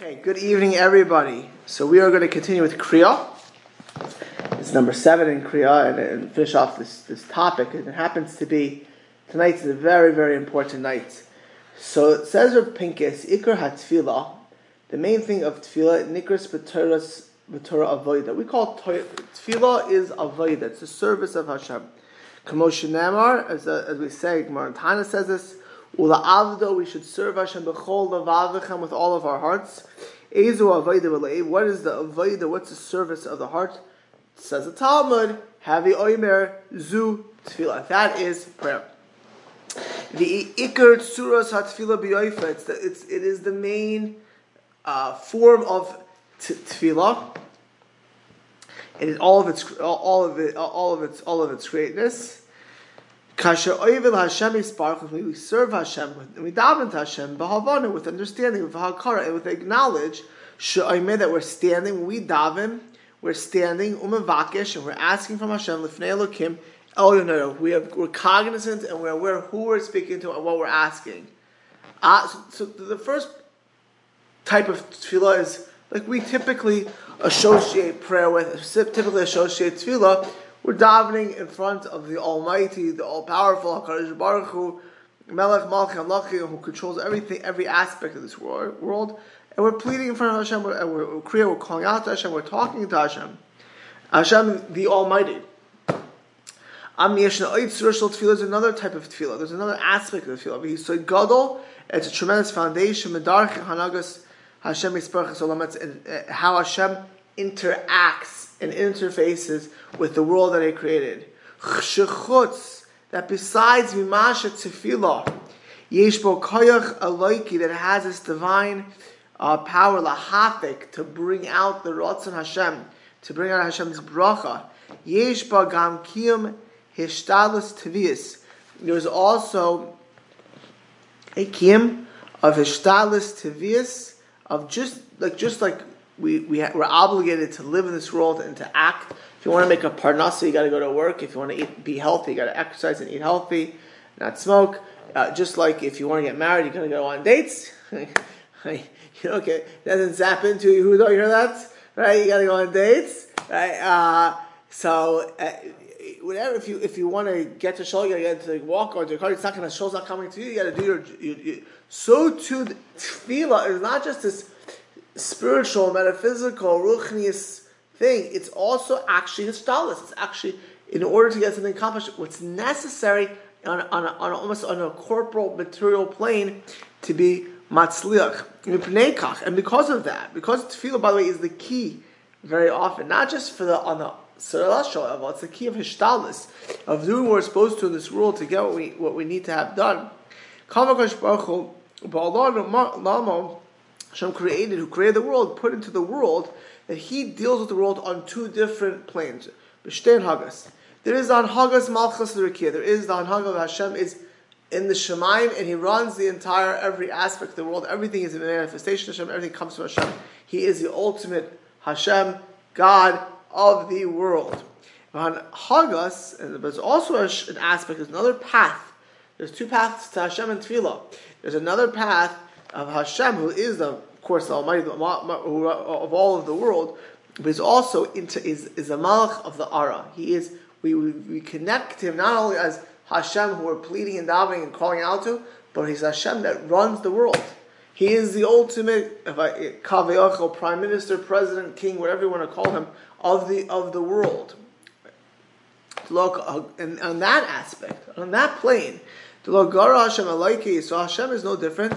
Okay, good evening, everybody. So we are going to continue with Kriya. It's number seven in Kriya, and, and finish off this, this topic. And it happens to be tonight's a very, very important night. So it says of Pincus, Ikar HaTfilah, the main thing of Tfilah, Nikras B'Torah Avodah. We call Tfilah is Avodah. It's the service of Hashem. Kamoshin Namar, as, uh, as we say, Gemara says this, Ula avdo, we should serve Hashem b'chol levavichem with all of our hearts. V'leiv. What is the avodah? What's the service of the heart? Says the Talmud, Havi oimer zu tefillah. That is prayer. The ikar tsuras hatfila b'yoifa. It's it's it is the main uh, form of t- tefillah. All of its all of it all of its all of its greatness. Kasher oivil Hashem isparch, we serve Hashem, and we daven to Hashem, b'havana, with understanding, with hakara, and with acknowledge, she'oimeh, that we're standing, when we daven, we're standing, umavakish, and we're asking from Hashem, lifnei elokim, el we have, we're cognizant, and we're aware who we're speaking to and what we're asking. Uh, so, so the first type of tefillah is, like we typically associate prayer with, typically associate tefillah we're davening in front of the Almighty, the All-Powerful Hakadosh Baruch Hu, Melech Malch who controls everything, every aspect of this world, and we're pleading in front of Hashem. We're, we're, we're, we're calling out to Hashem. We're talking to Hashem. Hashem, the Almighty. Am Yeshna Oit Surashal Tefillah is another type of tefillah. There's another aspect of the tefillah. He's so gadol. It's a tremendous foundation. Medarch Hanagas Hashem Yisparach and uh, how Hashem interacts and interfaces with the world that I created. That besides Mimasha Tefillah, Yeshbo Koyach Aloiki, that has this divine uh, power, Lahafik, to bring out the Ratzon Hashem, to bring out Hashem's bracha. Yeshba Gam Kiyum Hishtalus Tevius. There's also a Kiyum of Hishtalus Tevius, of just like just like we, we ha- we're obligated to live in this world and to act. If you want to make a parnasa, you got to go to work. If you want to eat, be healthy, you got to exercise and eat healthy, not smoke. Uh, just like if you want to get married, you got to go on dates. you know, okay, doesn't zap into you. Who don't hear that? Right? You got to go on dates. Right? Uh, so. Uh, whatever, if you if you want to get to shul, you gotta get to walk or the car. It's not gonna shul's not coming to you. You gotta do your. You, you, so too, tefillah is not just this spiritual, metaphysical, ruchnius thing, it's also actually historical. It's actually, in order to get something accomplished, what's necessary on, on, a, on a, almost on a corporal, material plane to be matzliach. And because of that, because tefillah, by the way, is the key very often, not just for the on the celestial level, it's the key of hishtalis, of doing what we're supposed to in this world to get what we what we need to have done. Hashem created, who created the world, put into the world, that He deals with the world on two different planes. B'shtein Hagas. There is the Hagas Malchus Rikia. There is the Hanhaga of Hashem is in the Shemaim, and He runs the entire, every aspect of the world. Everything is in the manifestation of Hashem. Everything comes from Hashem. He is the ultimate Hashem, God of the world. On Hagas, and there's also an aspect, there's another path. There's two paths to Hashem and Tefillah. There's another path of Hashem, who is the, of course the Almighty of all of the world, but is also into is is a Malach of the Ara. He is we, we, we connect him not only as Hashem who we're pleading and davening and calling out to, but he's Hashem that runs the world. He is the ultimate Kaveachel, prime minister, president, king, whatever you want to call him, of the of the world. Look, uh, and on that aspect, on that plane, the Logara Hashem Alaiki, so Hashem is no different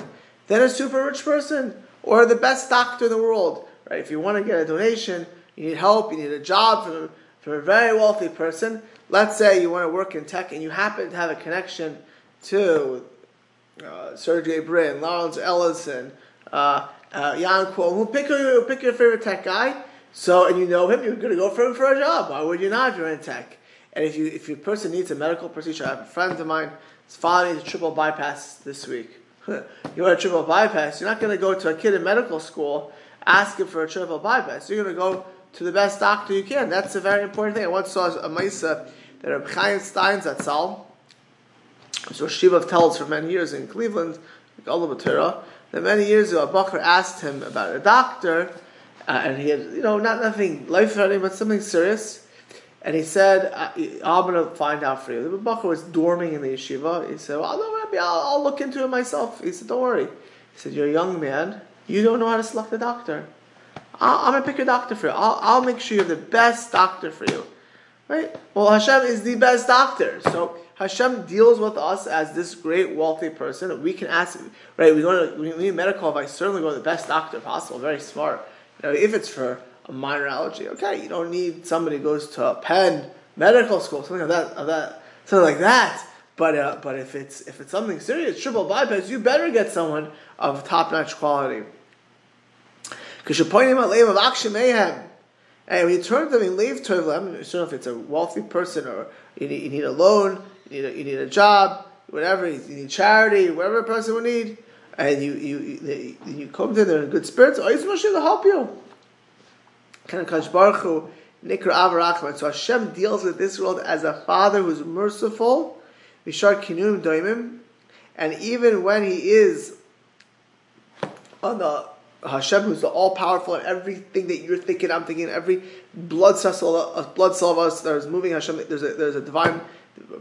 than a super rich person or the best doctor in the world. Right? If you want to get a donation, you need help, you need a job from, from a very wealthy person. Let's say you want to work in tech and you happen to have a connection to uh, Sergey Brin, Lawrence Ellison, uh, uh, Jan Koum, who pick your, pick your favorite tech guy. So, and you know him, you're going to go for him for a job. Why would you not if you're in tech? And if you if your person needs a medical procedure, I have a friend of mine, his father needs a triple bypass this week. you want a triple bypass, you're not going to go to a kid in medical school asking for a triple bypass. You're going to go to the best doctor you can. That's a very important thing. I once saw a Maisa that Reb Chaim Steins at Sal, so Shiva Telz for many years in Cleveland, that many years ago a Bakr asked him about a doctor, uh, and he had, you know, not nothing life threatening, but something serious. And he said, I'm going to find out for you. The Bakr was dorming in the yeshiva. He said, well, no, Rabbi, I'll, I'll look into it myself. He said, don't worry. He said, you're a young man. You don't know how to select a doctor. i am going to pick a doctor for you. I'll, I'll make sure you're the best doctor for you. Right? Well, Hashem is the best doctor. So Hashem deals with us as this great wealthy person. We can ask, right? We go to we need medical advice. Certainly go to the best doctor possible. Very smart. You know, if it's for a minor allergy, okay, you don't need somebody who goes to a Penn medical school, something like that, of that, something like that. But uh, but if it's if it's something serious, triple bypass, you better get someone of top notch quality. Because you're pointing out of action mayhem. And when you turn to them leave to them, I don't know if it's a wealthy person or you need, you need a loan, you need a, you need a job, whatever, you need charity, whatever a person would need, and you you you, you come to them in good spirits, oh, he's to help you. Of Baruch Hu, Nikra Avarachman. So Hashem deals with this world as a father who's merciful, Vishar Kinum Doimim, and even when he is on the Hashem, who's the all powerful, and everything that you're thinking, I'm thinking, every blood cell, a uh, blood cell of us that is moving, Hashem, there's a, there's a divine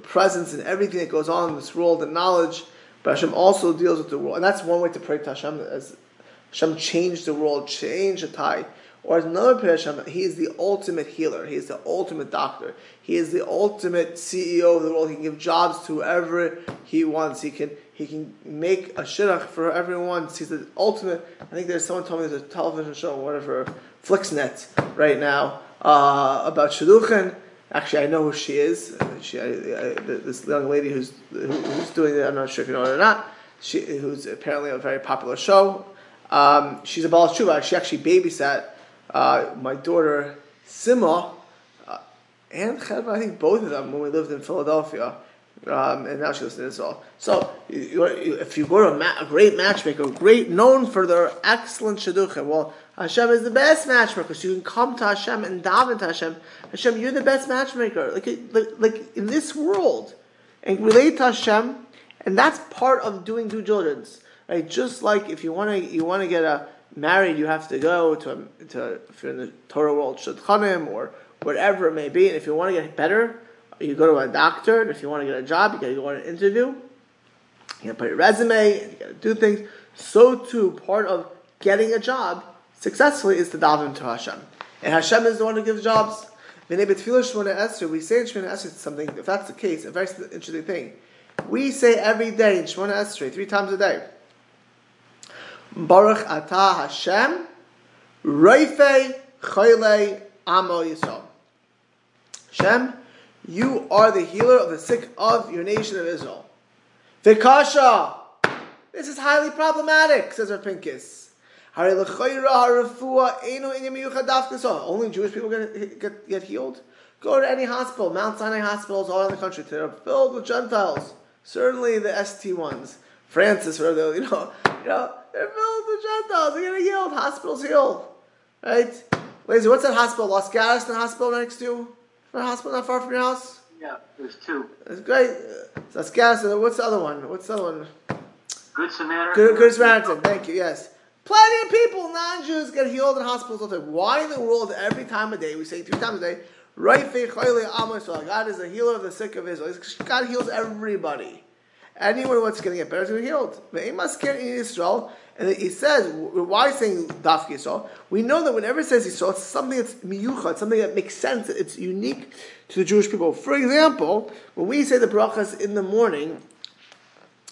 presence in everything that goes on in this world and knowledge. But Hashem also deals with the world, and that's one way to pray to Hashem. As Hashem changed the world, changed the tide. Or as another prayer, Hashem, He is the ultimate healer. He is the ultimate doctor. He is the ultimate CEO of the world. He can give jobs to whoever He wants. He can He can make a shidduch for everyone. He's the ultimate. I think there's someone told me there's a television show, whatever, Flixnet, right now uh, about shidduchin Actually, I know who she is. She, I, I, this young lady who's who, who's doing it. I'm not sure if you know it or not. She, who's apparently a very popular show. Um, she's a Baal Tshuva. She actually babysat uh, my daughter Sima uh, and Cheva. I think both of them when we lived in Philadelphia. Um, and now she lives in Israel. So, if you go to a, ma- a, great matchmaker, great known for their excellent shidduchim, well, Hashem is the best matchmaker. because you can come to Hashem and daven to Hashem. Hashem, you're the best matchmaker. Like, like, like in this world, and relate to Hashem, and that's part of doing due diligence, right? Just like if you want to, you want to get a married, you have to go to, to if you're in the Torah world, shadchanim or whatever it may be, and if you want to get better, you go to a doctor, and if you want to get a job, you got to go on an interview. You got to put your resume, and you got to do things. So too, part of getting a job successfully is to daven to Hashem. And Hashem is the one who gives jobs. We say in Shemona Esrei something, if that's the case, a very interesting thing. We say every day in Shemona Esrei, three times a day, Baruch Atah Hashem, Reifei Chayle Amo Yisrael. Hashem, you are the healer of the sick of your nation of Israel. Vikasha, this is highly problematic, says our Pincus. Only Jewish people get, get, get healed? Go to any hospital, Mount Sinai hospitals all around the country. They're filled with Gentiles. Certainly the ST ones. Francis, whatever, you know, you know, they're filled with Gentiles. They're getting healed. Hospitals healed. Right? Lazy, what's that hospital? Los Garrison Hospital next to you? A hospital not far from your house? Yeah, there's two. That's great. Los Garrison. What's the other one? What's the other one? Good Samaritan. Good, Good Samaritan. Thank you. Yes. Plenty of people, non-Jews, get healed in hospitals all the time. Why in the world every time of day, we say three times a day, right God is the healer of the sick of Israel. God heals everybody. Anyone wants to get better going to be healed. In Israel. And he says, why saying Daf Yisrael? We know that whenever it says Yisrael, it's something that's miyucha, it's something that makes sense, it's unique to the Jewish people. For example, when we say the brachas in the morning,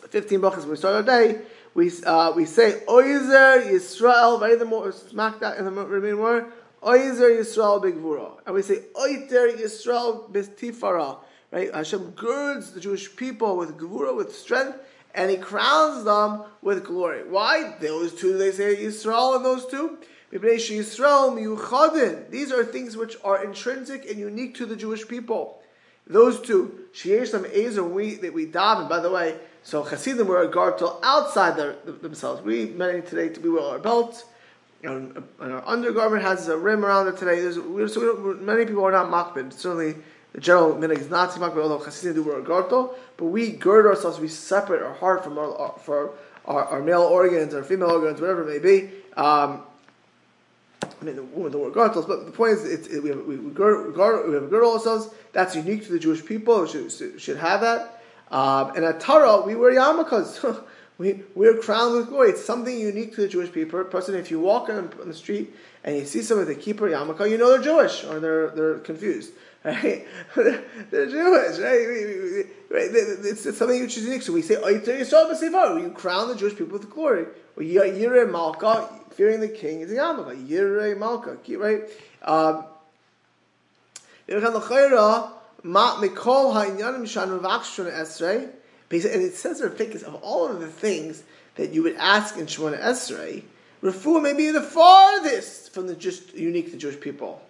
15 brachas when we start our day, we uh, we say Oizer Yisrael. Right the more smack that in the remaining word. Oizer Yisrael Bigvura, and we say Oiter Yisrael Bistifara. Right, uh, Hashem girds the Jewish people with gvura, with strength, and He crowns them with glory. Why? Those two they say Yisrael, and those two. These are things which are intrinsic and unique to the Jewish people. Those two, Sheyesh Ezer, we that we daven. By the way, so Hasidim wear a gartel outside their, themselves. We many today we wear our belt, and, and, our undergarment has a rim around it today. There's, so many people are not makbid. Certainly, the general minig is not makbid, although Hasidim do gartel. But we gird ourselves. We separate our heart from our, our for our, our male organs, our female organs, whatever it may be. Um, I mean, the woman the word girdles, but the point is, it's, it, we, have, we, we, girdle, we have a girdle ourselves. That's unique to the Jewish people. Should, should have that. Um, and at Torah, we wear yarmulkes. we, we're crowned with glory. It's something unique to the Jewish people. Person, if you walk on, on the street and you see someone with a kippur yarmulke, you know they're Jewish or they're, they're confused. Right? they're Jewish, right? right? It's, something which is unique. So we say, you crown the Jewish people with glory. Yireh Malka, fearing the king, is a yarmulke. Yireh Malka, right? Um. And it says in Fikis of all of the things that you would ask in Shemona Esrei, refuah may be the farthest from the just unique to Jewish people.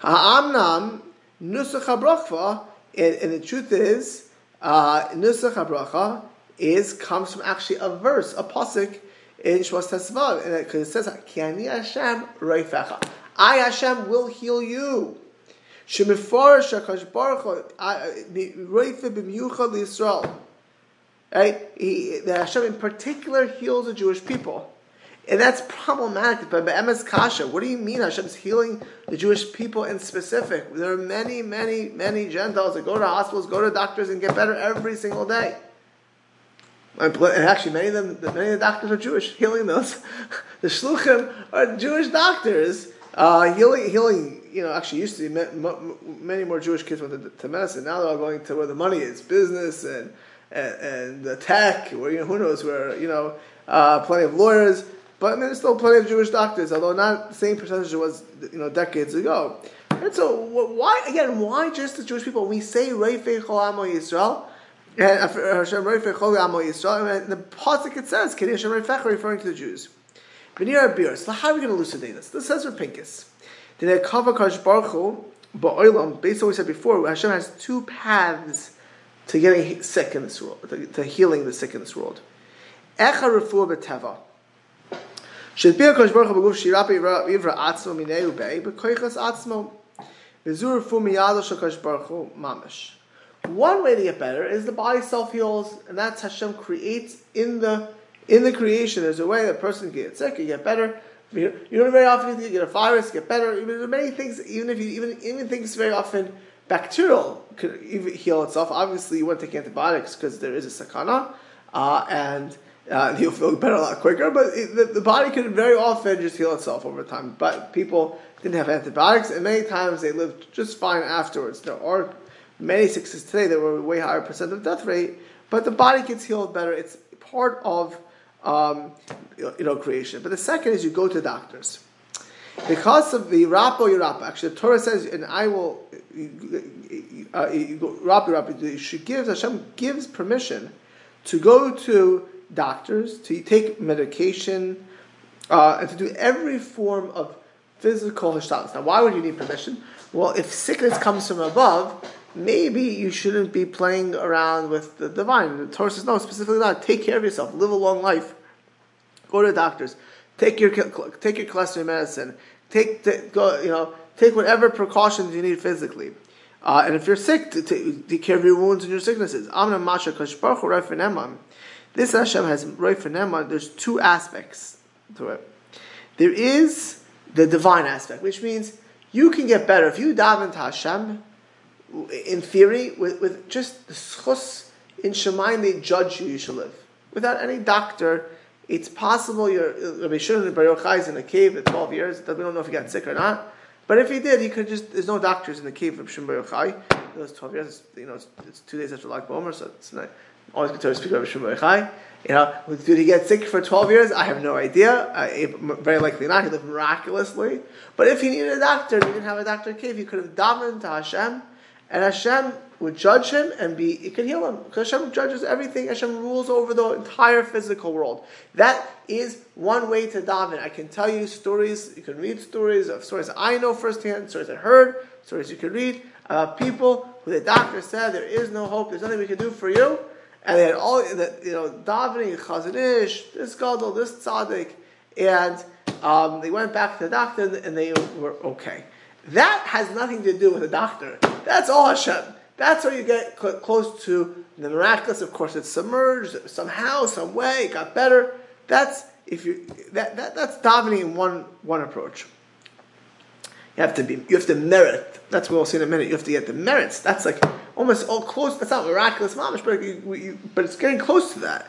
Ha'amnam nusach habracha, and the truth is, uh, nusach habracha is comes from actually a verse, a pasuk in Shmos Tesvav, because it says, "Ki ani Hashem reifecha." I Hashem will heal you. Shemifarish HaKadosh Baruch Reife b'miyuchad Yisrael. Right? He, the Hashem in particular heals the Jewish people. And that's problematic. But Be'emes Kasha, what do you mean Hashem's healing the Jewish people in specific? There are many, many, many Gentiles that go to hospitals, go to doctors, and get better every single day. And actually, many of them, many of the doctors are Jewish, healing those. the shluchim are Jewish doctors, uh, healing, healing you know, actually used to be many more Jewish kids went to, medicine. Now they're all going to where the money is, business and and, and the tech, where you know who knows where you know uh, plenty of lawyers. But I mean, there's still plenty of Jewish doctors, although not the same percentage it was you know decades ago. And so, why again? Why just the Jewish people? We say Reifei Chol Amo Yisrael. And uh, Hashem Reifei Chol Amo Yisrael. And the pasuk it says Kiddush Hashem Reifei referring to the Jews. V'nir Abir. So how are we going to elucidate this? This says for. Did it cover Kadosh Baruch Hu, Ba'olam, based on what we said before, Hashem has two paths to getting sick in this world, to, to healing the sick in this world. Echa refuah b'teva. Shirapi ivra mamish. One way to get better is the body self heals, and that's Hashem creates in the in the creation. There's a way that person can get sick, you get better. You don't very often you get a virus, get better. Even there many things, even if you even even things very often bacterial could heal itself. Obviously, you want to take antibiotics because there is a sakana, uh, and uh, you'll feel better a lot quicker. But it, the, the, body can very often just heal itself over time. But people didn't have antibiotics, and many times they lived just fine afterwards. There are many sicknesses today that were way higher percent of death rate, but the body gets healed better. It's part of um, you know, creation. But the second is you go to doctors. Because of the rapo yirapa, actually the Torah says, and I will, uh, rapo she gives, Hashem gives permission to go to doctors, to take medication, uh, and to do every form of physical hashtalas. Now, why would you need permission? Well, if sickness comes from above, maybe you shouldn't be playing around with the divine. The Torah says, no, specifically not. Take care of yourself. Live a long life. Go to doctors. Take your take your cholesterol medicine. Take, go, you know, take whatever precautions you need physically. Uh, and if you're sick, take care of your wounds and your sicknesses. This Hashem has Roifanema. There's two aspects to it. There is the divine aspect, which means you can get better if you daven to Hashem in theory, with, with just the schus in Shemaim, they judge you, you should live. Without any doctor, it's possible you're, Rabbi Shimon Bar Yochai is in a cave at 12 years, we don't know if he got sick or not. But if he did, he could just, there's no doctors in the cave of Shimon Bar Yochai. Those 12 years, you know, it's, it's two days after Lag Bomer, so it's not, always good to speak Shimon Bar Yochai. You know, did he get sick for 12 years? I have no idea. Uh, very likely not. He lived miraculously. But if he needed a doctor, he didn't have a doctor cave, he could have davened to Hashem and Hashem would judge him and be, it could heal him. Because Hashem judges everything. Hashem rules over the entire physical world. That is one way to daven. I can tell you stories, you can read stories of stories I know firsthand, stories I heard, stories you can read about people who the doctor said there is no hope, there's nothing we can do for you. And they had all, the, you know, davening, Chazon Ish, this gadol, this tzaddik, and um, they went back to the doctor and they were okay. That has nothing to do with the doctor. That's all Hashem. That's where you get cl- close to the miraculous. Of course, it's submerged somehow, some way, it got better. That's if you that, that that's davening in one one approach. You have to be you have to merit. That's what we'll see in a minute. You have to get the merits. That's like almost all close. That's not miraculous, mamish, but but it's getting close to that,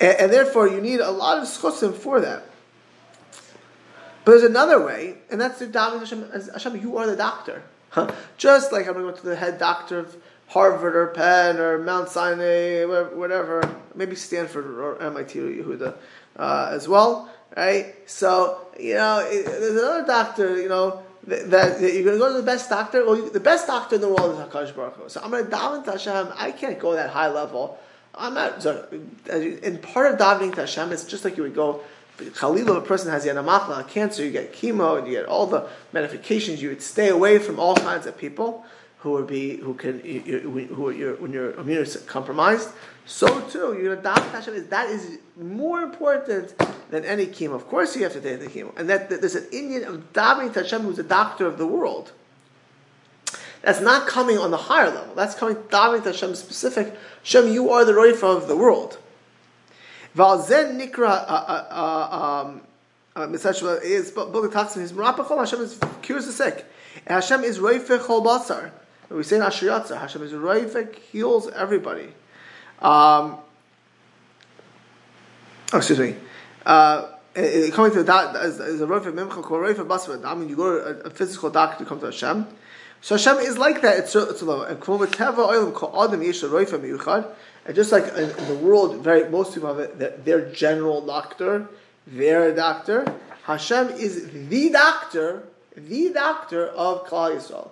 and, and therefore you need a lot of schusim for that. But there's another way, and that's the davening Hashem. Hashem, you are the doctor. Huh? Just like I'm going to go to the head doctor of Harvard or Penn or Mount Sinai, whatever, maybe Stanford or MIT or Yehuda uh, as well, right? So you know, it, there's another doctor, you know. That, you're going to go to the best doctor. Well, you, the best doctor in the world is Hakadosh Baruch Hu. So I'm going to daven to Hashem. I can't go that high level. I'm not. So, part of davening to Hashem is just like you would go Khalil, if a person has yanamachla, cancer, you get chemo and you get all the medications. You would stay away from all kinds of people who would be who can who are your, when you're immune compromised. So too, you're daven Hashem is that is more important than any chemo. Of course, you have to take the chemo, and that, that there's an Indian of davening Hashem who's a doctor of the world. That's not coming on the higher level. That's coming davening Hashem specific. Hashem, you are the Roifa of the world. Valzen nikra uh, uh, um, uh, is talks is. Hashem is cures the sick. And Hashem is Roifek Chol Basar. We say in Hashem is Roifek heals everybody. Um, oh, excuse me. Uh, coming to that as a Roifek Memcha Kol Roifek Basar. I mean, you go to a, a physical doctor to come to Hashem. So Hashem is like that. It's it's low. And. And just like in, in the world, very most people have it, their general doctor, their doctor. Hashem is the doctor, the doctor of Klal Yisrael.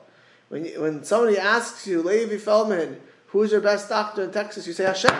When, you, when somebody asks you, Levi Feldman, who's your best doctor in Texas, you say Hashem.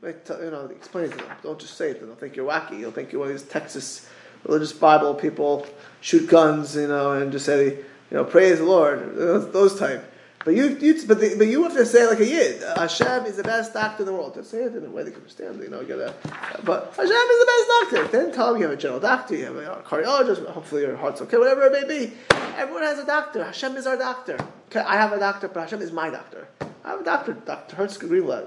You know, explain it to them. Don't just say it. They'll think you're wacky. You'll think you're one of these Texas religious Bible people, shoot guns, you know, and just say, you know, praise the Lord. Those type. But you, you but, the, but you have to say like a yid. Hashem is the best doctor in the world. To say it in a way they can understand. You know, you gotta. But Hashem is the best doctor. Then tell them you have a general doctor, you have a cardiologist. Hopefully your heart's okay. Whatever it may be. Everyone has a doctor. Hashem is our doctor. Okay, I have a doctor, but Hashem is my doctor. I have a doctor, Dr. Hertz Greenblatt.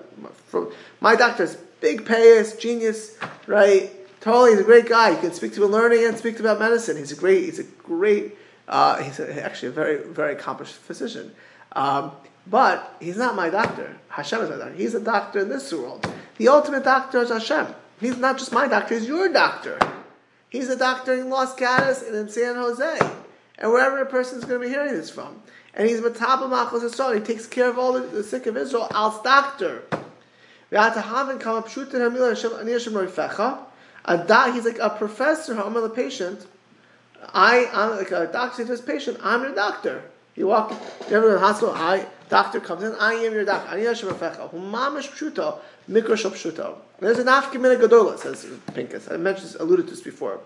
My doctor is big payas, genius, right? Totally, he's a great guy. He can speak to learning and speak about medicine. He's a great, he's a great, uh, he's a, actually a very, very accomplished physician. Um, but he's not my doctor. Hashem is my doctor. He's a doctor in this world. The ultimate doctor is Hashem. He's not just my doctor, he's your doctor. He's a doctor in Los Gatos and in San Jose. And wherever a person is going to be hearing this from. And he's Mataba Machos Israel. He takes care of all the, the sick of Israel as doctor. He's like a professor, I'm a patient. I, I'm like a doctor to his patient. I'm a doctor. You walk, you in the hospital, I, doctor comes in, I am your doctor. Ani Hashem Rafecha. Humamish pshuto, mikro shop pshuto. There's an afkimina gadola, says Pincus. I mentioned, alluded to this before.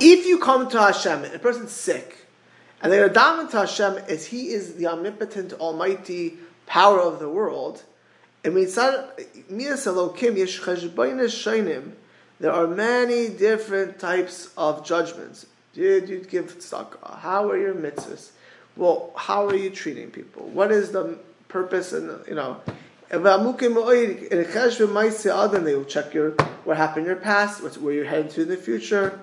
If you come to Hashem, and a person's sick, and they are davening to Hashem as He is the omnipotent, almighty power of the world, and there are many different types of judgments. Did you give tzedakah? How are your mitzvahs? Well, how are you treating people? What is the purpose? And you know, they will check your what happened in your past, where you're heading to in the future,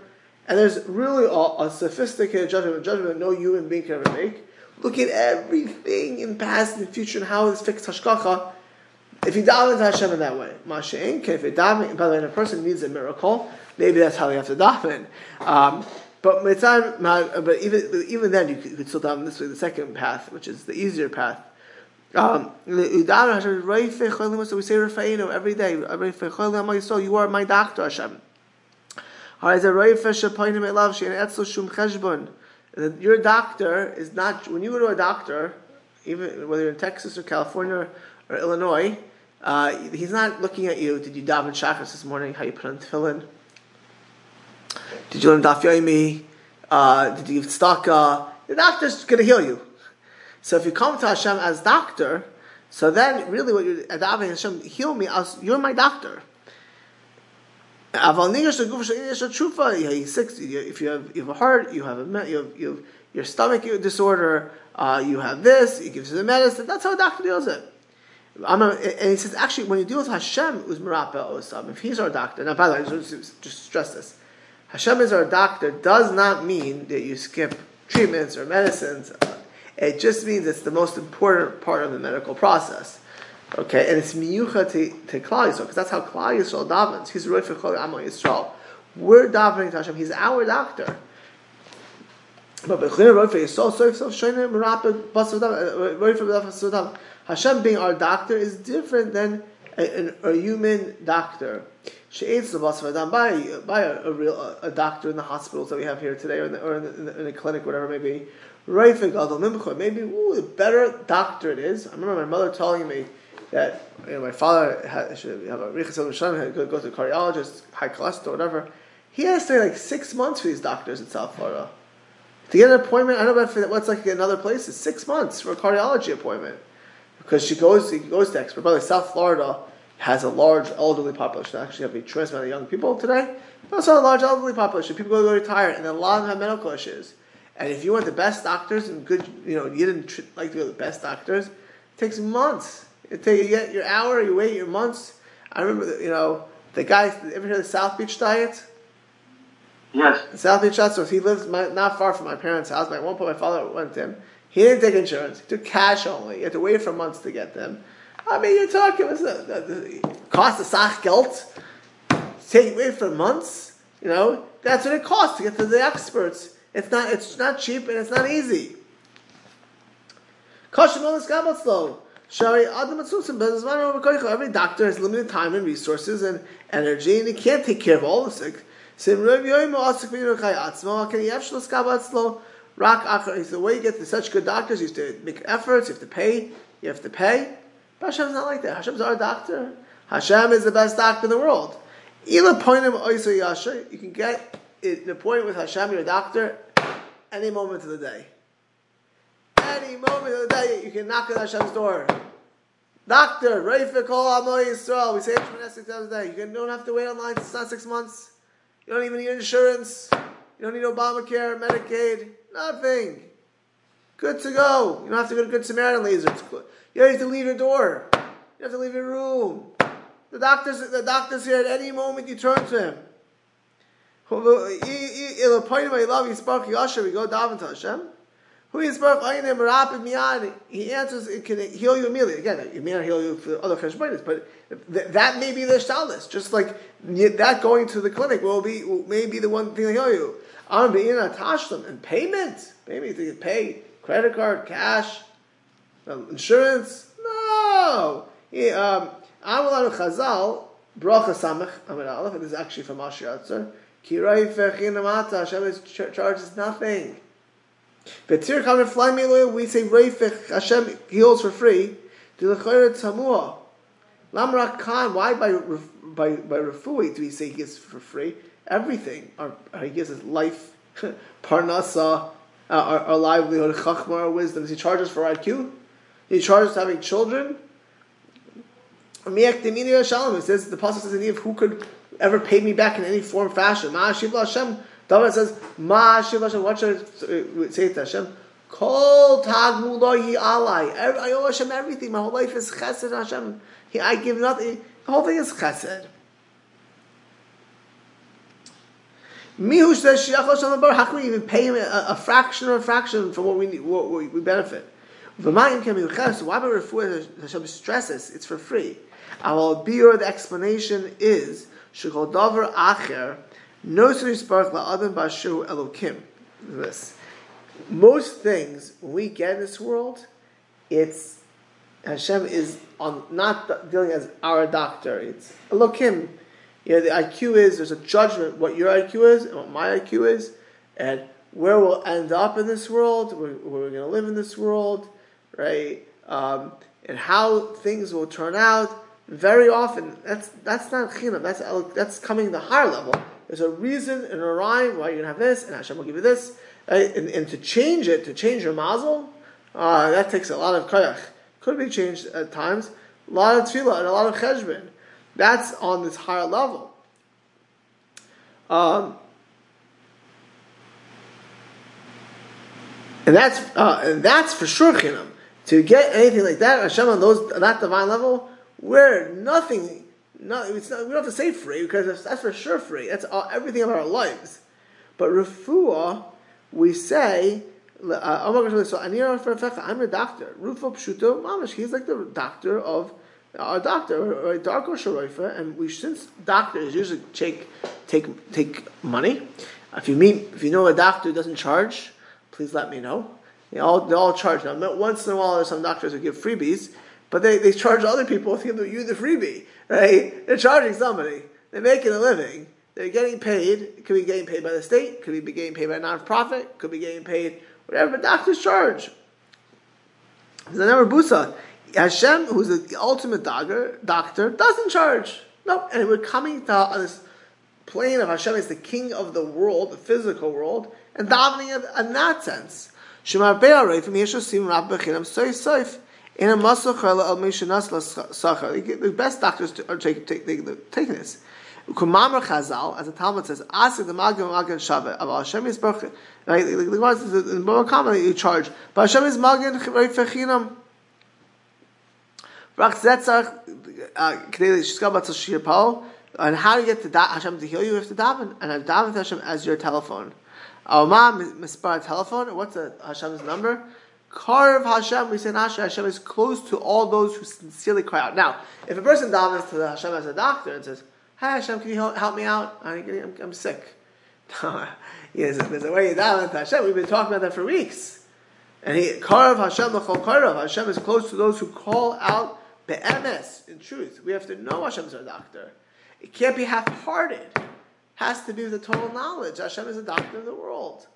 and there's really a, a sophisticated judgment, judgment no human being can ever make. Look at everything in past and future and how it's fixed hashkacha. If you daven to Hashem in that way, Masha'in, if you daven, by the way, a person needs a miracle, maybe that's how you have to daven. Um, but but even even then, you could, still daven this way, the second path, which is the easier path. Um, so we say every day. You are my doctor, Hashem. Your doctor is not when you go to a doctor, even whether you're in Texas or California or Illinois. Uh, he's not looking at you. Did you daven shachris this morning? How you put on tefillin? Did you learn Daf Yomi? Uh, did you give tzedakah? The doctor's going to heal you. So if you come to Hashem as doctor, so then really what you're davening Hashem, heal me, as, you're my doctor. If you have you have a heart, you have a you have, you have your stomach disorder. Uh, you have this. He gives you the medicine. That's how a doctor deals it. I'm a, and he says actually when you deal with Hashem, it was mirapa osam. If he's our doctor. Now, by the way, just, just stress this. Hashem is our doctor does not mean that you skip treatments or medicines. It just means it's the most important part of the medical process. Okay, and it's miyucha to, to Klal Yisrael, because that's how Klal Yisrael davens. He's right for Klal Amo Yisrael. We're davening to Hashem. He's our doctor. But bechliner roifer Yisrael. So if so, shenim rapik roifer daven. Hashem being our doctor is different than a, a, a human doctor. By, by a, a, real a, doctor in the hospitals that we have here today, or in, the, or in, the, in, the, clinic, whatever it may be. Maybe ooh, a better doctor it is. I remember my mother telling me that you know, my father had, should have a richas had to go to a cardiologist, high cholesterol, whatever. He has to stay like six months for these doctors in South Florida. To get an appointment, I don't know if what's like in other places, six months for a cardiology appointment. Because she goes, he goes to expert. By the way, South Florida has a large elderly population. They actually have a tremendous amount of young people today, but also a large elderly population. People go to retire, and a lot of them have medical issues. And if you want the best doctors and good, you know, you didn't tr- like to go to the best doctors, it takes months. It takes you get your hour, you wait your months. I remember, the, you know, the guy. Ever heard of the South Beach diet? Yes. The South Beach diet. So he lives my, not far from my parents' house. At one point, my father went to him. He didn't take insurance. He took cash only. He had to wait for months to get them. I mean, you're talking, it the, the, cost of sach geld. Take wait for months. You know, that's what it costs to get to the experts. It's not, it's not cheap and it's not easy. Every doctor has limited time and resources and energy, and he can't take care of all the sick. It's the way you get to such good doctors. You have to make efforts. You have to pay. You have to pay. But Hashem's not like that. Hashem's our doctor. Hashem is the best doctor in the world. You can get an appointment with Hashem, your doctor, any moment of the day. Any moment of the day, you can knock on Hashem's door. Doctor, ready for call Yisrael. We say it six times a day. You, don't have to wait online. It's not six months. You don't even need insurance. You don't need Obamacare, Medicaid, nothing. Good to go. You don't have to go to Good Samaritan laser. You don't have to leave your door. You have to leave your room. The doctor's the doctor's here at any moment you turn to him. We go daven to Hashem. Who is He answers, it can heal you immediately. Again, it may not heal you for other cheshbonis, but th- that may be the shalis. Just like that going to the clinic will be may be the one thing to heal you. I'm being a tashlim and payment. Maybe to pay credit card, cash, insurance. No. Um, Amal Chazal bracha samach amid aleph. It is actually from Asher Yatzer. Kirai fechinamata. Hashem charges nothing. Betir kamen fly me We say reifech Hashem heals for free. Chayre tamua. Lamrak Khan. Why by by by refui do we say he gives for free? Everything. Our, he gives his life, parnasa, uh, our, our livelihood, chachma, our wisdom. Does he charge us for IQ? He charges having children. It says the pasuk says in Eve, who could ever pay me back in any form, fashion? Ma Hashem. David says, Ma Hashem. What should I say to Hashem? Kol tagmulohi alai. I owe Hashem everything. My whole life is chesed Hashem. I give nothing. The whole thing is chesed. Mihu says shiachos on the bar. How can we even pay him a, a fraction or a fraction for what we what we benefit? Why by refuah Hashem stresses it's for free? Our beer the explanation is shekol davar acher no spark la'adam bashu elokim. This most things when we get in this world, it's Hashem is on not dealing as our doctor. It's elokim. You know, the IQ is there's a judgment what your IQ is and what my IQ is, and where we'll end up in this world, where, where we're going to live in this world, right? Um, and how things will turn out. Very often, that's that's not chinam. That's that's coming the higher level. There's a reason and a rhyme why you're gonna have this, and Hashem will give you this. Right? And, and to change it, to change your mazel, uh, that takes a lot of koyach. Could be changed at times. A lot of tefillah and a lot of cheshbon. That's on this higher level. Um, and that's uh, and that's for sure chinam. To get anything like that, Hashem on those on that divine level, we're nothing. No, not, we don't have to say free because that's, for sure free. That's all, everything of our lives. But refuah, we say, uh, oh I'm a doctor. Rufa pshuto. He's like the doctor of our doctor, or Darko Sharoifa, and we since doctors usually take take take money. If you meet, if you know a doctor who doesn't charge, please let me know. They all they all charge. Now, once in a while, there's some doctors who give freebies, but they, they charge other people to give you the freebie. Right? They're charging somebody. They're making a living. They're getting paid. Could be getting paid by the state. Could be getting paid by a non-profit. Could be getting paid whatever doctors charge. There's another busa. Hashem, who's the ultimate doctor, doctor doesn't charge. No, and we're coming to this plane of Hashem is the king of the world, the physical world, and davening in, in that sense. Shemar Be'arei from Yeshosim Rab Bechinam Soy Soif in a Masachar al Mishanas Sachar. The best doctors are taking take, take, taking this. Kumamar Chazal, as the Talmud says, ask the Magam Magan Shaveh of Hashem is Baruch. Right, the Gemara says in Bava Kama you charge, but Hashem is Magan Fechinam. Rach Zetzach, and how to get to da- Hashem to heal you, you have to daven, and have daven to Hashem as your telephone. Our mom, Mispar telephone, what's the Hashem's number? Karv Hashem, we say Hashem, Hashem is close to all those who sincerely cry out. Now, if a person davens to the Hashem as a doctor and says, Hey Hashem, can you help me out? I'm, I'm sick. yes, there's a way you daven to Hashem. We've been talking about that for weeks. And he, Karv Hashem, Hashem is close to those who call out be'emes, in truth. We have to know Hashem's our doctor. It can't be half-hearted. It has to be with the total knowledge. Hashem is the doctor of the world.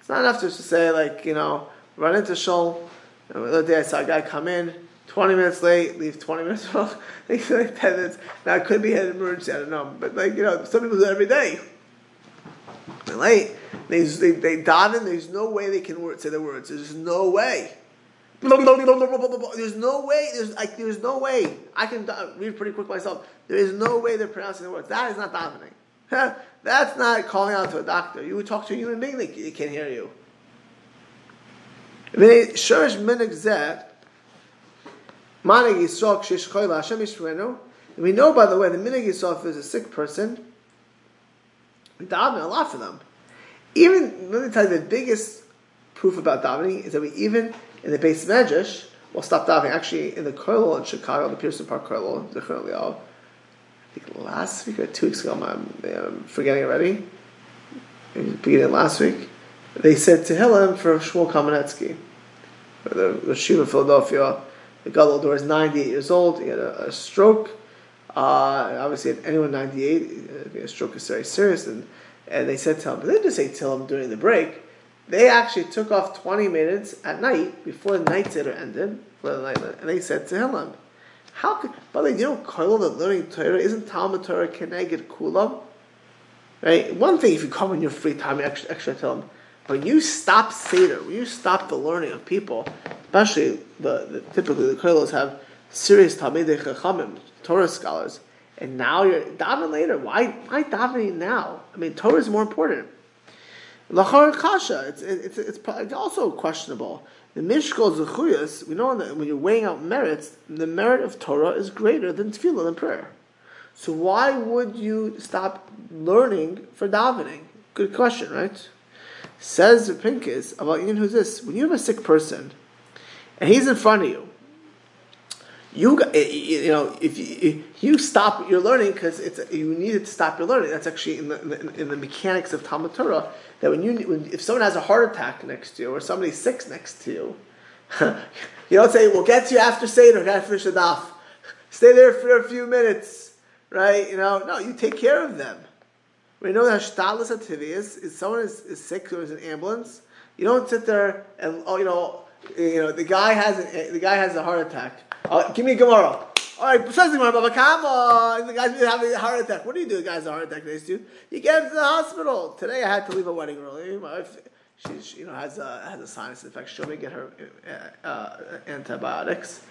It's not enough just to say, like, you know, run into shul. The other day I saw a guy come in, 20 minutes late, leave 20 minutes early, like 10 minutes. Now, it could be an emergency, I don't know. But, like, you know, some people do it every day. They're late. They, they, they daven, there's no way they can say the words. There's no way. There's no way. There's like there's no way. I can read pretty quick myself. There is no way they're pronouncing the words. That is not davening. That's not calling out to a doctor. You would talk to a human being; they, can't hear you. We know, by the way, the minig yisok is a sick person. We daven a lot for them. Even let me tell you, the biggest proof about davening is that we even in the base medrash, we'll stop davening. Actually, in the Kollel in Chicago, the Peterson Park Kollel, the Kollel, I think last week or two weeks ago, I'm, I'm forgetting already. Beginning last week, they said to Hillel for Shmuel Kamenetsky, the Rosh of Philadelphia. The Gadol is 98 years old. He had a, a stroke. Uh, obviously, anyone 98, a stroke is very serious. And, and they said to him, but they didn't just say to him during the break. They actually took off 20 minutes at night before the night sitter ended, for the night, and they said to him, how could, by the way, you know, Kollel, that learning Torah, isn't Talmud Torah Can I Keneged Kulam? Right? One thing if you come in your free time, extra tell them, when you stop Seder, when you stop the learning of people, especially the, the typically the Kollos have serious Talmidei Chachamim, Torah scholars, and now you're davening later. Why, why davening now? I mean, Torah is more important. Lachar kasha, it's, it's, it's, also questionable. The Mishkol Zechuyas, we know that when you're weighing out merits, the merit of Torah is greater than tefillah and prayer. So why would you stop learning for davening? Good question, right? Says Pincus about Ian, who's this? When you have a sick person, and he's in front of you, you eh, eh, eh, you know if you, you stop your learning because it's you needed to stop your learning. That's actually in the, in the, in the mechanics of Talmud Torah that when you when, if someone has a heart attack next to you or somebody's sick next to you, you don't say we'll get to you after Seder. Got to finish the daf. Stay there for a few minutes, right? You know, no, you take care of them. We know that Shtadlis Ativius is someone is, is sick is in ambulance. You don't sit there and oh, you know, you know the guy has a, the guy has a heart attack uh, give me a Gemara. All right, says the Gemara, come on. The guy's having a heart attack. What do you do? The guy's a heart attack next to you. Get him to the hospital. Today I had to leave a wedding early. My wife, she, she you know, has a, has a sinus infection. She'll me get her uh, uh, antibiotics.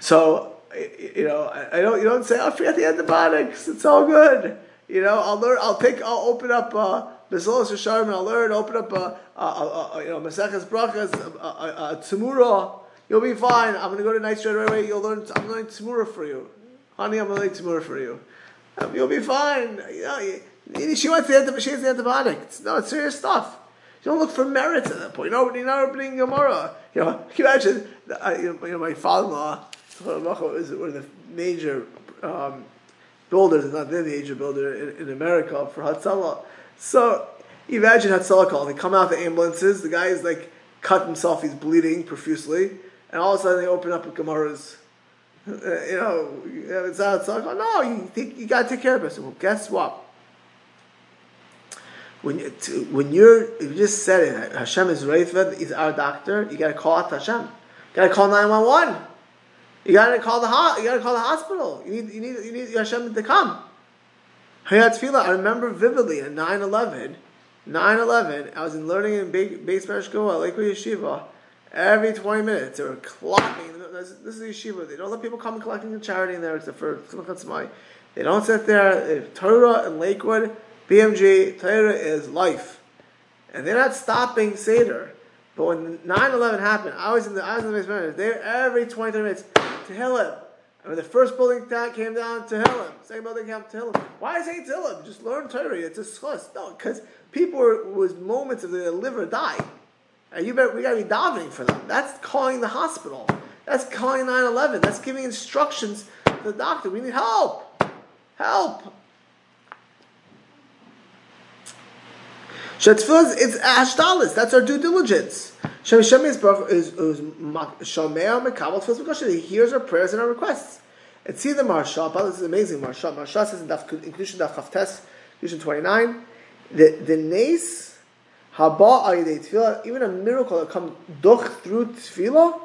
So, you know, I, I, don't, you don't say, oh, forget the antibiotics. It's all good. You know, I'll learn. I'll take. I'll open up. Uh, Mesillas Yesharim, I'll learn. Open up. Uh, uh, uh, you know, Maseches Brachas, uh, uh, Tzimura. You'll be fine. I'm going to go to night straight away. You'll learn. I'm learning Tzimura for you, honey. I'm going learning Tzimura for you. Um, you'll be fine. You know, she wants the antibiotic. She has the antibiotic. It's, no, it's serious stuff. You don't look for merits at that point. You know, you're not opening Gemara. You know, can you imagine? I, you know, my father-in-law was one of the major um, builders, not the major builder in, in America for Hatzalah. So imagine Hatzalah call. They come out the ambulances. The guy is like cut himself. He's bleeding profusely, and all of a sudden they open up with Gemara's. Uh, you know, it's not Hatzalah call. No, you you got to take care of it. Well, guess what? When you, when you're you just said it, Hashem is Reifed, he's our doctor. You got to call out Hashem. You got to call nine one one. You got to call the ho- you got to call the hospital. You need you need you need Hashem to come. Hayat Tefillah, I remember vividly in 9-11, 9-11, I was in learning in Beis Medrash Govoha, Lakewood Yeshiva. Every 20 minutes, they were clapping. This, is the yeshiva. They don't let people come collecting the charity in there except for money. They don't sit there. Torah in Lakewood, BMG, Torah is life. And they're not stopping Seder. But when 9-11 happened, I was in the I was in the basement. There every 20 minutes, Tehillim, I mean, the first building that came down Tehillim, second building came Tehillim. Why is it Hillim? Just learn Torah. It's a zchus. No, because people were, was moments of the liver die. And you better, we got to be davening for them. That's calling the hospital. That's calling 9-11. That's giving instructions to the doctor. We need help. Help. Shetfilah it's hishtadlus. That's our due diligence. Shem Shem is Shomea Mekabel B'Kosher. He hears our prayers and our requests. And see the Maharsha. This is amazing. Maharsha. Maharsha says in Daf Kedushin Daf Chavtes Kedushin twenty nine. The the nace haba. Even a miracle that comes duch through tefillah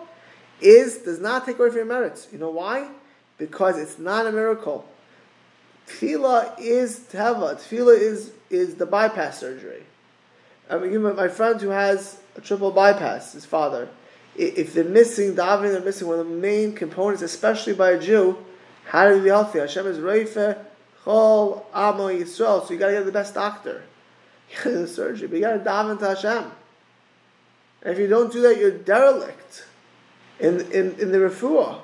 is does not take away from your merits. You know why? Because it's not a miracle. Tefillah is teva. Tefillah is is the bypass surgery. I mean, my friend who has a triple bypass, his father, if they're missing davening, they're missing one of the main components, especially by a Jew, how do we be healthy? Hashem is reife, chol, amo, Yisrael, so you gotta get the best doctor. You gotta do the surgery, but you gotta daven to Hashem. And if you don't do that, you're derelict in, in, in the refuah.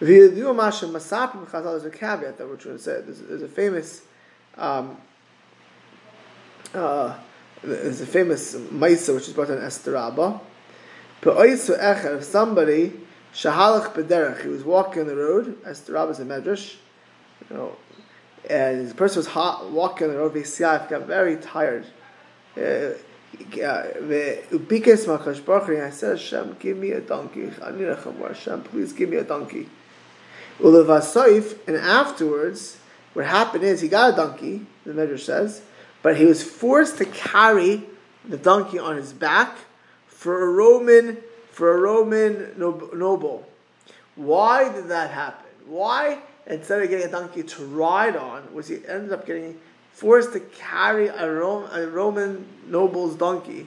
There's a caveat that we're trying to say. There's, there's a famous um, uh, there's a famous Maisa which is brought in Esther Rabba. If somebody shahalach bederach, he was walking on the road. Esther Rabba is a medrash, you know, and the person was hot, walking on the road. V'siyaf got very tired. Uh, baruch I said, Hashem, give me a donkey. Hashem, please give me a donkey. and afterwards, what happened is he got a donkey. The medrash says but he was forced to carry the donkey on his back for a Roman for a Roman noble. Why did that happen? Why instead of getting a donkey to ride on, was he ended up getting forced to carry a, a Roman noble's donkey?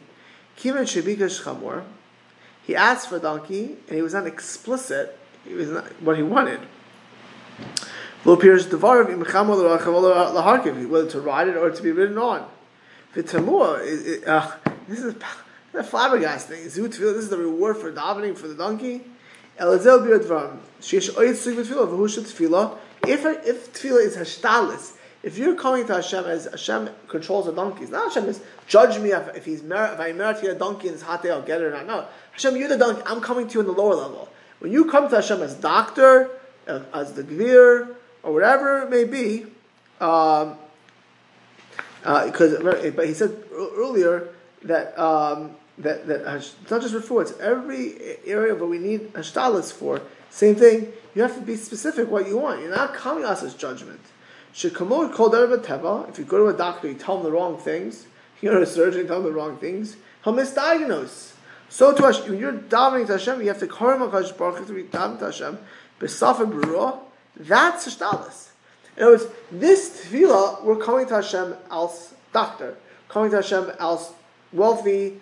Kivan Shabika Shchamor. He asked for a donkey, and he was not explicit. He was not what he wanted. Whether to ride it or to be ridden on. V'tamua, uh, this is the flabbergasting. This is the reward for davening for the donkey. Elazel bir dvarim. Sheesh oyet v'tfilah v'hu tefillah. If if tefillah is hishtadlus, if you're coming to Hashem as Hashem controls the donkeys, not Hashem is judge me if, if he's mer- if I merit to a donkey in his hot day, I'll get it or not. No, Hashem, you're the donkey. I'm coming to you in the lower level. When you come to Hashem as doctor, uh, as the gvir, or whatever it may be, um, uh, because but he said earlier that um, that that it's not just refuah, it's every area where we need hishtadlus for. Same thing. You have to be specific what you want. You're not coming us as judgment. Shekamor called teva. If you go to a doctor, you tell him the wrong things. You go to a surgeon, you tell him the wrong things. He'll misdiagnose. So to Hashem, when you're davening to Hashem, you have to call a Baruch to be davening to Hashem. B'safa b'ruah, that's Hishtadlus. In other words, this tefillah, we're coming to Hashem als doctor, coming to Hashem als wealthy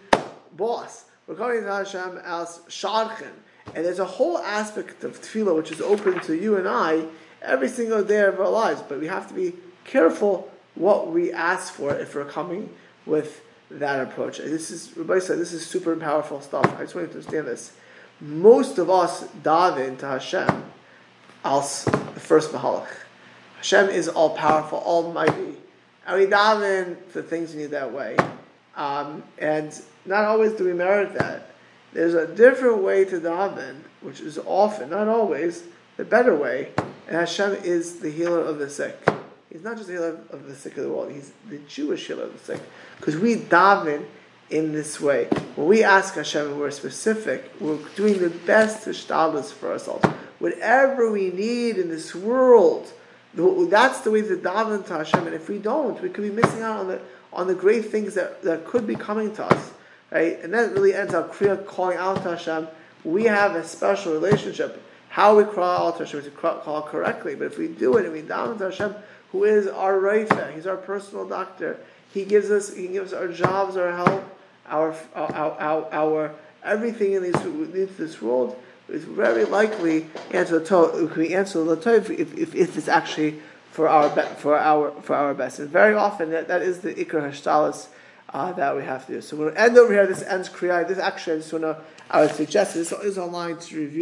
boss, we're coming to Hashem as sharchen. And there's a whole aspect of tefillah which is open to you and I every single day of our lives, but we have to be careful what we ask for if we're coming with that approach. This is Rabbi said this is super powerful stuff. I just want you to understand this. Most of us daven to Hashem as the first mahalach. Hashem is all powerful, almighty. And we daven for things we need that way. Um, and not always do we merit that. There's a different way to daven, which is often, not always, the better way. And Hashem is the healer of the sick. He's not just the healer of the sick of the world, he's the Jewish healer of the sick. Because we daven in this way. When we ask Hashem we're specific, we're doing the best hishtadlus for ourselves. Whatever we need in this world, that's the way to daven to Hashem. And if we don't, we could be missing out on the on the great things that, that could be coming to us. Right? And that really ends up Kriya calling out to Hashem. We have a special relationship. How we call out to Hashem is to call correctly. But if we do it and we daven to Hashem, who is our Reifah, He's our personal doctor. He gives us, He gives our jobs, our help, our our, our, our everything in this, this world is very likely answer the to, we answer the tov if, if, if it's actually for our for our for our best. And very often that, that is the ikar hishtadlus uh, that we have to do. So we'll end over here. This ends kriya. This actually I just want to I would suggest this is online to review.